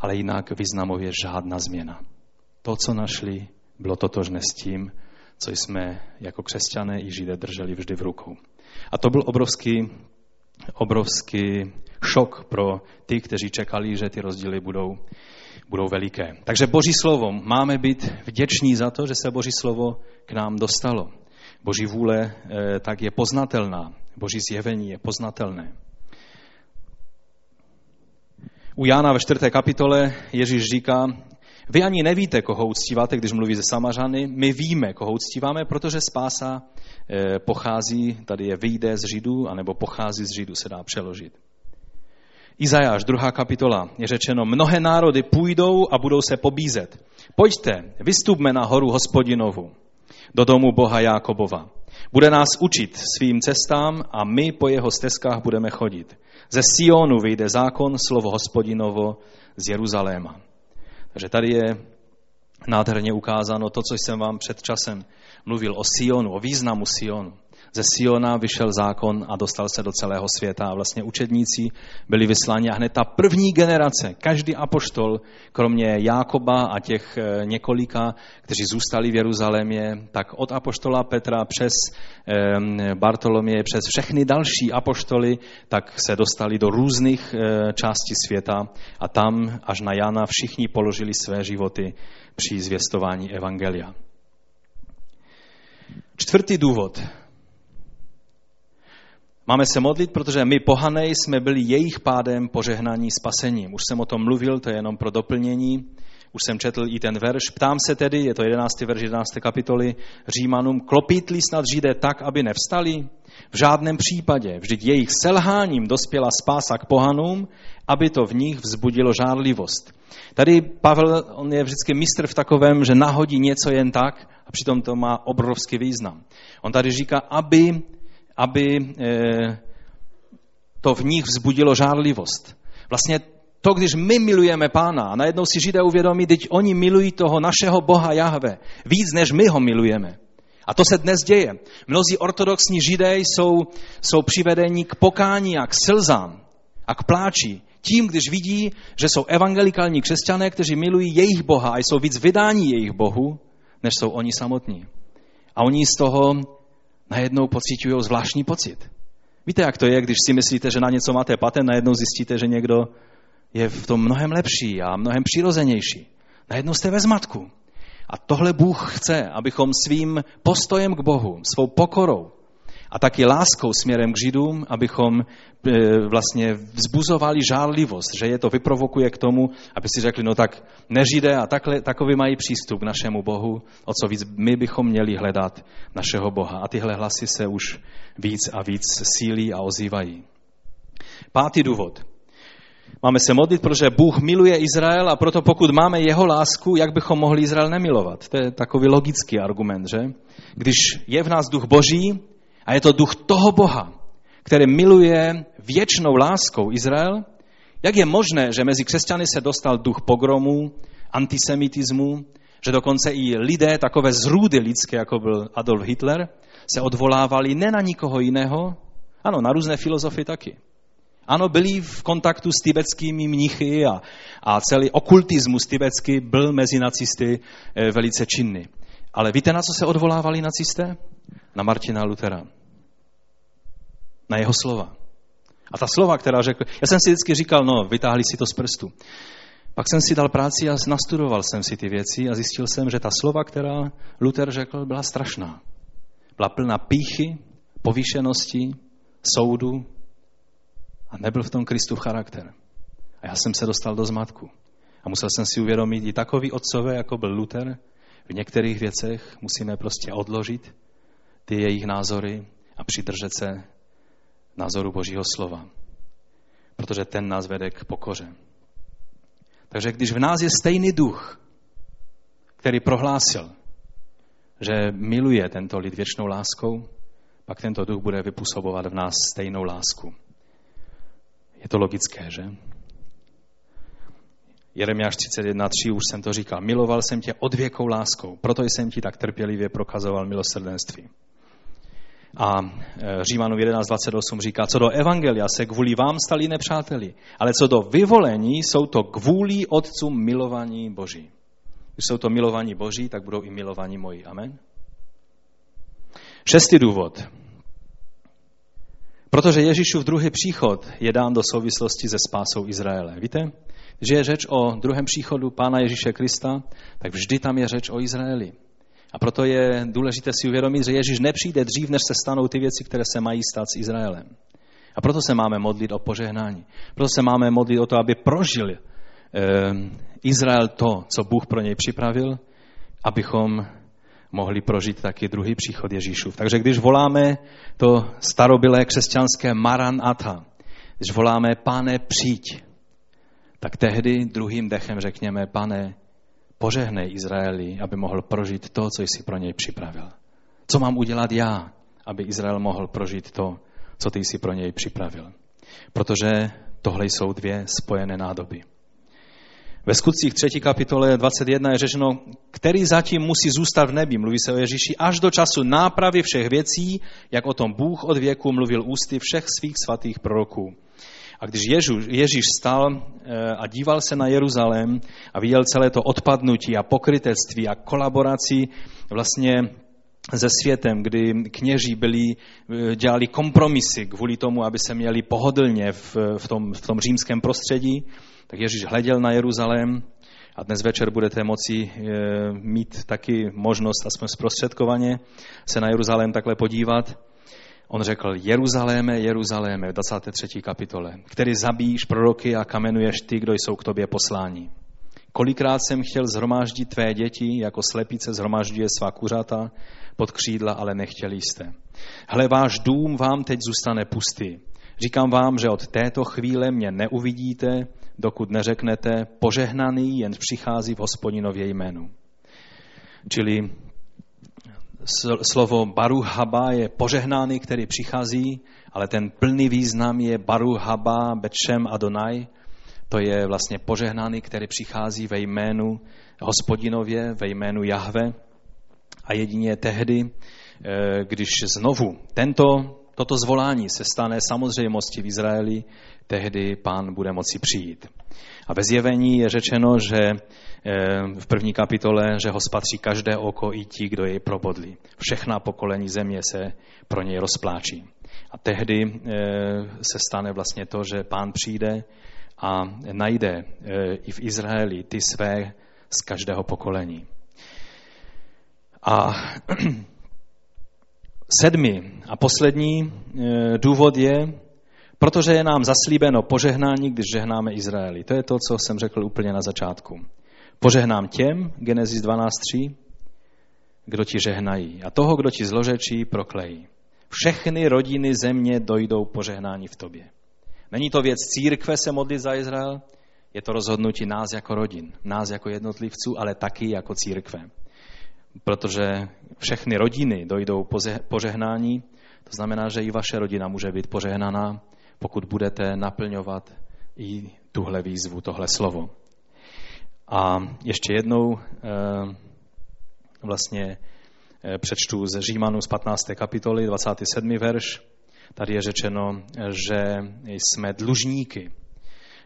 ale jinak významově žádná změna. To, co našli, bylo totožné s tím, co jsme jako křesťané i židé drželi vždy v rukou. A to byl obrovský, obrovský šok pro ty, kteří čekali, že ty rozdíly budou, budou veliké. Takže Boží slovo, máme být vděční za to, že se Boží slovo k nám dostalo. Boží vůle eh, tak je poznatelná, Boží zjevení je poznatelné. U Jána ve čtvrté kapitole Ježíš říká, vy ani nevíte, koho uctíváte, když mluví ze Samařany. My víme, koho uctíváme, protože spása eh, pochází, tady je vyjde z Židů, anebo pochází z Židů, se dá přeložit. Izajáš, druhá kapitola, je řečeno, mnohé národy půjdou a budou se pobízet. Pojďte, vystupme na horu hospodinovu, do domu Boha Jákobova. Bude nás učit svým cestám a my po jeho stezkách budeme chodit. Ze Sionu vyjde zákon, slovo hospodinovo z Jeruzaléma. Takže tady je nádherně ukázáno to, co jsem vám před časem mluvil o Sionu, o významu Sionu. Ze Siona vyšel zákon a dostal se do celého světa. A vlastně učedníci byli vysláni a hned ta první generace, každý apoštol, kromě Jákoba a těch eh, několika, kteří zůstali v Jeruzalémě, tak od apoštola Petra přes Bartolomě, přes všechny další apoštoly, tak se dostali do různých eh, částí světa a tam až na Jana všichni položili své životy při zvěstování Evangelia. Čtvrtý důvod, Máme se modlit, protože my pohané jsme byli jejich pádem požehnaní spasením. Už jsem o tom mluvil, to je jenom pro doplnění. už jsem četl i ten verš. Ptám se tedy, je to 11. verš 11. kapitoly Římanům, klopítli snad Židé tak, aby nevstali? V žádném případě. Vždyť jejich selháním dospěla spása k pohanům, aby to v nich vzbudilo žádlivost. Tady Pavel, on je vždycky mistr v takovém, že nahodí něco jen tak a přitom to má obrovský význam. On tady říká, aby, aby eh, to v nich vzbudilo žádlivost. Vlastně to, když my milujeme Pána a najednou si Židé uvědomí, teď oni milují toho našeho Boha Jahve víc, než my ho milujeme. A to se dnes děje. Mnozí ortodoxní Židé jsou, jsou přivedeni k pokání a k slzám a k pláči. Tím, když vidí, že jsou evangelikální křesťané, kteří milují jejich Boha a jsou víc vydání jejich Bohu, než jsou oni samotní. A oni z toho najednou pocitují zvláštní pocit. Víte, jak to je, když si myslíte, že na něco máte patent, najednou zjistíte, že někdo je v tom mnohem lepší a mnohem přirozenější. Najednou jste ve zmatku. A tohle Bůh chce, abychom svým postojem k Bohu, svou pokorou a taky láskou směrem k Židům, abychom e, vlastně vzbuzovali žárlivost, že je to vyprovokuje k tomu, aby si řekli, no tak nežidé a takhle, takový mají přístup k našemu Bohu, o co víc my bychom měli hledat našeho Boha. A tyhle hlasy se už víc a víc sílí a ozývají. Pátý důvod. Máme se modlit, protože Bůh miluje Izrael a proto pokud máme jeho lásku, jak bychom mohli Izrael nemilovat? To je takový logický argument, že? Když je v nás duch boží a je to duch toho Boha, který miluje věčnou láskou Izrael, jak je možné, že mezi křesťany se dostal duch pogromu, antisemitismu, že dokonce i lidé, takové zrůdy lidské, jako byl Adolf Hitler, se odvolávali ne na nikoho jiného, ano, na různé filozofy taky. Ano, byli v kontaktu s tibetskými mnichy a, a celý okultismus tibetský byl mezi nacisty eh, velice činný. Ale víte, na co se odvolávali nacisté? Na Martina Lutera. Na jeho slova. A ta slova, která řekl, já jsem si vždycky říkal, no, vytáhli si to z prstu. Pak jsem si dal práci a nastudoval jsem si ty věci a zjistil jsem, že ta slova, která Luther řekl, byla strašná. Byla plná píchy, povýšenosti, soudu, a nebyl v tom Kristův charakter. A já jsem se dostal do zmatku. A musel jsem si uvědomit, i takový otcové, jako byl Luther, v některých věcech musíme prostě odložit ty jejich názory a přidržet se názoru Božího slova. Protože ten nás vede k pokoře. Takže když v nás je stejný duch, který prohlásil, že miluje tento lid věčnou láskou, pak tento duch bude vypůsobovat v nás stejnou lásku. Je to logické, že? Jeremiáš 31.3, už jsem to říkal, miloval jsem tě odvěkou láskou, proto jsem ti tak trpělivě prokazoval milosrdenství. A e, Římanů 11.28 říká, co do evangelia se kvůli vám stali nepřáteli, ale co do vyvolení jsou to kvůli otcům milovaní Boží. Když jsou to milovaní Boží, tak budou i milovaní moji. Amen. Šestý důvod. Protože Ježíšův druhý příchod je dán do souvislosti se spásou Izraele. Víte, že je řeč o druhém příchodu Pána Ježíše Krista, tak vždy tam je řeč o Izraeli. A proto je důležité si uvědomit, že Ježíš nepřijde dřív, než se stanou ty věci, které se mají stát s Izraelem. A proto se máme modlit o požehnání. Proto se máme modlit o to, aby prožil eh, Izrael to, co Bůh pro něj připravil, abychom mohli prožít taky druhý příchod Ježíšův. Takže když voláme to starobilé křesťanské Maranata, když voláme Pane, přijď, tak tehdy druhým dechem řekněme, pane, požehnej Izraeli, aby mohl prožít to, co jsi pro něj připravil. Co mám udělat já, aby Izrael mohl prožít to, co ty jsi pro něj připravil. Protože tohle jsou dvě spojené nádoby. Ve skutcích 3. kapitole 21 je řečeno, který zatím musí zůstat v nebi, mluví se o Ježíši, až do času nápravy všech věcí, jak o tom Bůh od věku mluvil ústy všech svých svatých proroků. A když Ježíš, Ježíš stal eh, a díval se na Jeruzalém a viděl celé to odpadnutí a pokrytectví a kolaboraci vlastně se světem, kdy kněží byli, eh, dělali kompromisy kvůli tomu, aby se měli pohodlně v, v, tom, v tom římském prostředí, tak Ježíš hleděl na Jeruzalém a dnes večer budete moci eh, mít taky možnost, aspoň zprostředkovaně, se na Jeruzalém takhle podívat. On řekl, Jeruzaléme, Jeruzaléme, v 23. kapitole, který zabíjíš proroky a kamenuješ ty, kdo jsou k tobě poslání. Kolikrát jsem chtěl zhromáždit tvé děti, jako slepice zhromažďuje svá kuřata pod křídla, ale nechtěli jste. Hle, váš dům vám teď zůstane pustý. Říkám vám, že od této chvíle mě neuvidíte, dokud neřeknete, požehnaný jen přichází v hospodinově jménu. Čili slovo Baruhaba je požehnaný, který přichází, ale ten plný význam je Baruhaba, Betšem Adonai. To je vlastně požehnaný, který přichází ve jménu hospodinově, ve jménu Jahve. A jedině tehdy, eh, když znovu tento, toto zvolání se stane samozřejmostí v Izraeli, tehdy pán bude moci přijít. A ve zjevení je řečeno, že eh, v první kapitole, že ho spatří každé oko i ti, kdo jej probodli. Všechna pokolení země se pro něj rozpláčí. A tehdy eh, se stane vlastně to, že pán přijde a najde eh, i v Izraeli ty své z každého pokolení. A sedmý a poslední důvod je, Protože je nám zaslíbeno požehnání, když žehnáme Izraeli. To je to, co jsem řekl úplně na začátku. Požehnám těm, Genesis 12.3, kdo ti žehnají. A toho, kdo ti zložečí, proklejí. Všechny rodiny země dojdou požehnání v tobě. Není to věc církve se modlit za Izrael, je to rozhodnutí nás jako rodin, nás jako jednotlivců, ale taky jako církve. Protože všechny rodiny dojdou požehnání, to znamená, že i vaše rodina může být požehnaná pokud budete naplňovat i tuhle výzvu, tohle slovo. A ještě jednou eh, vlastně eh, přečtu ze Římanů z 15. kapitoly, 27. verš. Tady je řečeno, že jsme dlužníky,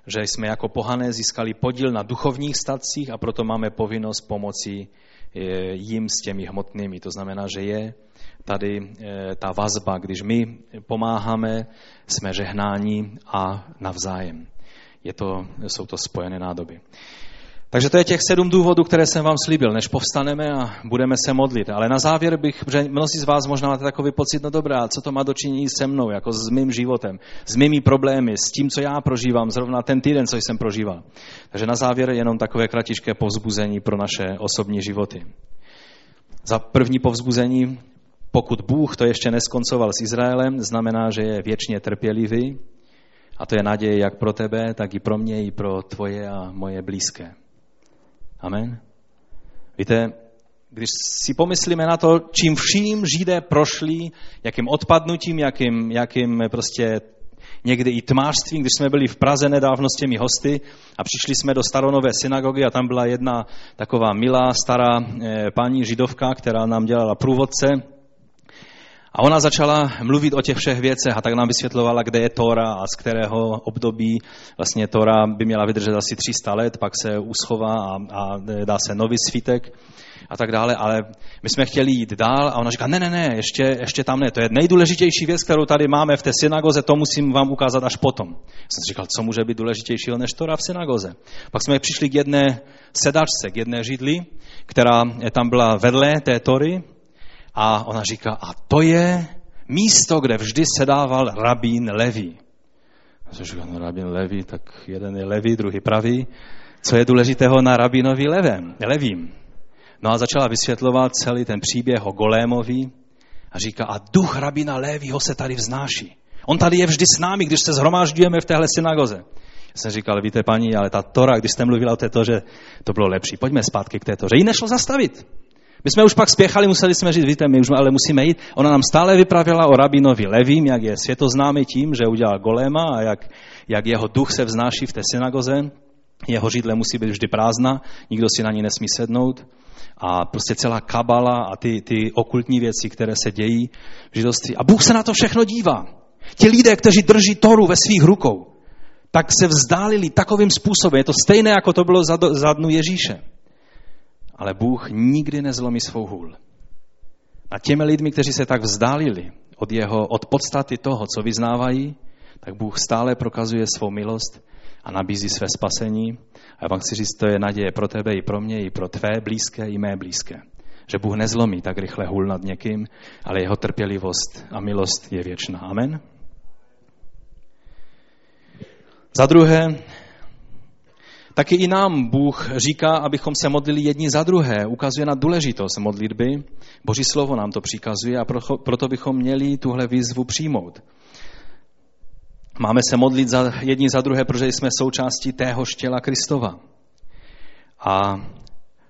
že jsme jako pohané získali podíl na duchovních statcích a proto máme povinnost pomoci eh, jim s těmi hmotnými. To znamená, že je tady eh, ta vazba, když my pomáháme, jsme žehnáni a navzájem. Je to, jsou to spojené nádoby. Takže to je těch sedm důvodů, které jsem vám slíbil, než povstaneme a budeme se modlit. Ale na závěr bych, že mnozí z vás možná máte takový pocit, no dobrá, co to má dočinění se mnou, jako s mým životem, s mými problémy, s tím, co já prožívám, zrovna ten týden, co jsem prožíval. Takže na závěr jenom takové kratičké povzbuzení pro naše osobní životy. Za první povzbuzení pokud Bůh to ještě neskoncoval s Izraelem, znamená, že je věčně trpělivý a to je naděje jak pro tebe, tak i pro mě, i pro tvoje a moje blízké. Amen. Víte, když si pomyslíme na to, čím vším Židé prošli, jakým odpadnutím, jakým, jakým prostě někdy i tmářstvím, když jsme byli v Praze nedávno s těmi hosty a přišli jsme do staronové synagogy a tam byla jedna taková milá stará eh, paní židovka, která nám dělala průvodce a ona začala mluvit o těch všech věcech a tak nám vysvětlovala, kde je Tora a z kterého období vlastně Tora by měla vydržet asi 300 let, pak se uschová a, a dá se nový svítek a tak dále, ale my jsme chtěli jít dál a ona říká, ne, ne, ne, ještě, ještě tam ne, to je nejdůležitější věc, kterou tady máme v té synagoze, to musím vám ukázat až potom. Já jsem říkal, co může být důležitějšího než Tora v synagoze. Pak jsme přišli k jedné sedačce, k jedné židli, která tam byla vedle té Tory a ona říká, a to je místo, kde vždy sedával rabín Leví. A jsem říkal, no rabín Leví, tak jeden je levý, druhý pravý. Co je důležitého na rabínovi levém, levým? No a začala vysvětlovat celý ten příběh o Golémovi a říká, a duch rabína Lévího se tady vznáší. On tady je vždy s námi, když se zhromážďujeme v téhle synagoze. Já jsem říkal, víte paní, ale ta Tora, když jste mluvila o této, že to bylo lepší. Pojďme zpátky k této, že ji nešlo zastavit. My jsme už pak spěchali, museli jsme říct, víte, my už ale musíme jít. Ona nám stále vyprávěla o rabinovi Levím, jak je světoznámý tím, že udělal goléma a jak, jak jeho duch se vznáší v té synagoze. Jeho židle musí být vždy prázdna, nikdo si na ní nesmí sednout. A prostě celá kabala a ty, ty okultní věci, které se dějí v židovství. A Bůh se na to všechno dívá. Ti lidé, kteří drží Toru ve svých rukou, tak se vzdálili takovým způsobem. Je to stejné, jako to bylo za, za dnu Ježíše. Ale Bůh nikdy nezlomí svou hůl. A těmi lidmi, kteří se tak vzdálili od, jeho, od podstaty toho, co vyznávají, tak Bůh stále prokazuje svou milost a nabízí své spasení. A já vám chci říct, to je naděje pro tebe i pro mě, i pro tvé blízké, i mé blízké. Že Bůh nezlomí tak rychle hůl nad někým, ale jeho trpělivost a milost je věčná. Amen. Za druhé, Taky i nám Bůh říká, abychom se modlili jedni za druhé. Ukazuje na důležitost modlitby. Boží slovo nám to přikazuje a proto bychom měli tuhle výzvu přijmout. Máme se modlit za jedni za druhé, protože jsme součástí tého těla Kristova. A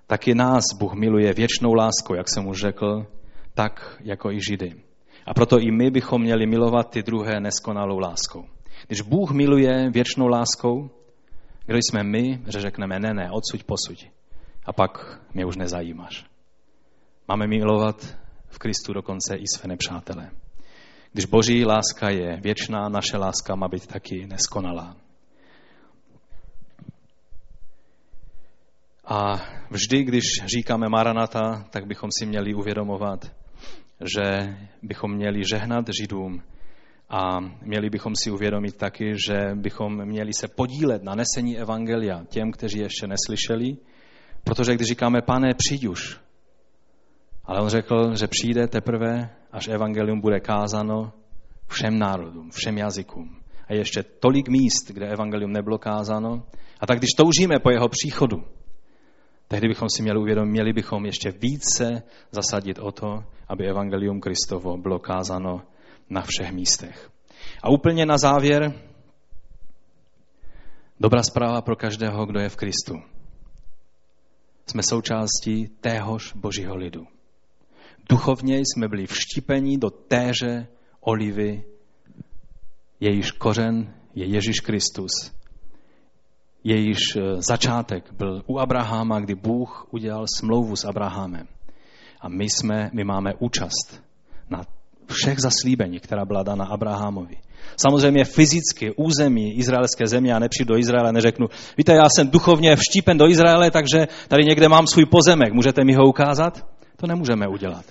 taky nás Bůh miluje věčnou láskou, jak jsem už řekl, tak jako i Židy. A proto i my bychom měli milovat ty druhé neskonalou láskou. Když Bůh miluje věčnou láskou, kdo jsme my, že řekneme ne, ne, odsuď, posuď. A pak mě už nezajímáš. Máme milovat v Kristu dokonce i své nepřátele. Když boží láska je věčná, naše láska má být taky neskonalá. A vždy, když říkáme Maranata, tak bychom si měli uvědomovat, že bychom měli žehnat Židům a měli bychom si uvědomit taky, že bychom měli se podílet na nesení Evangelia těm, kteří ještě neslyšeli, protože když říkáme, pane, přijď už, ale on řekl, že přijde teprve, až Evangelium bude kázano všem národům, všem jazykům. A ještě tolik míst, kde Evangelium nebylo kázáno. A tak když toužíme po jeho příchodu, tehdy bychom si měli uvědomit, měli bychom ještě více zasadit o to, aby Evangelium Kristovo bylo kázáno na všech místech. A úplně na závěr, dobrá zpráva pro každého, kdo je v Kristu. Jsme součástí téhož božího lidu. Duchovně jsme byli vštípeni do téže olivy, jejíž kořen je Ježíš Kristus. Jejíž eh, začátek byl u Abrahama, kdy Bůh udělal smlouvu s Abrahamem. A my, jsme, my máme účast všech zaslíbení, která byla dána Abrahamovi. Samozřejmě fyzicky, území izraelské země, já nepřijdu do Izraele, neřeknu, víte, já jsem duchovně vštípen do Izraele, takže tady někde mám svůj pozemek, můžete mi ho ukázat? To nemůžeme udělat.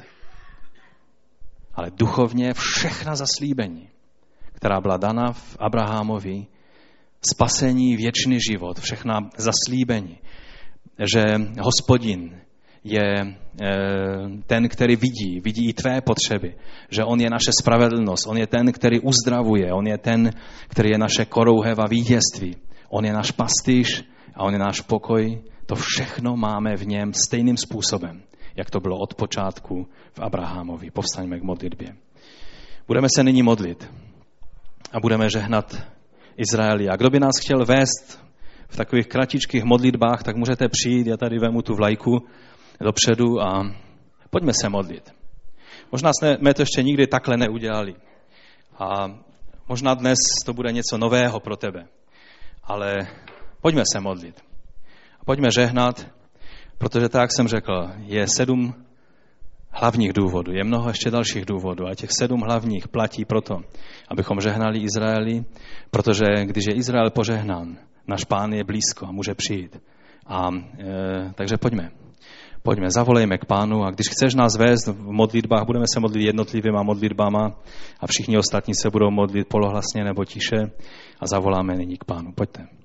Ale duchovně všechna zaslíbení, která byla dana v Abrahamovi, spasení, věčný život, všechna zaslíbení, že hospodin je eh, ten, který vidí, vidí i tvé potřeby, že on je naše spravedlnost, on je ten, který uzdravuje, on je ten, který je naše korouheva vítězství, on je náš pastýř a on je náš pokoj. To všechno máme v něm stejným způsobem, jak to bylo od počátku v Abrahamovi. Povstaňme k modlitbě. Budeme se nyní modlit a budeme žehnat Izraeli. A kdo by nás chtěl vést v takových kratičkých modlitbách, tak můžete přijít, já tady vemu tu vlajku dopředu a pojďme se modlit. Možná jsme to ještě nikdy takhle neudělali. A možná dnes to bude něco nového pro tebe. Ale pojďme se modlit. A pojďme žehnat, protože tak, jak jsem řekl, je sedm hlavních důvodů. Je mnoho ještě dalších důvodů a těch sedm hlavních platí proto, abychom žehnali Izraeli, protože když je Izrael požehnán, náš pán je blízko a může přijít. A e, takže pojďme. Pojďme, zavolejme k pánu a když chceš nás vést v modlitbách, budeme se modlit jednotlivýma modlitbama a všichni ostatní se budou modlit polohlasně nebo tiše a zavoláme nyní k pánu. Pojďte.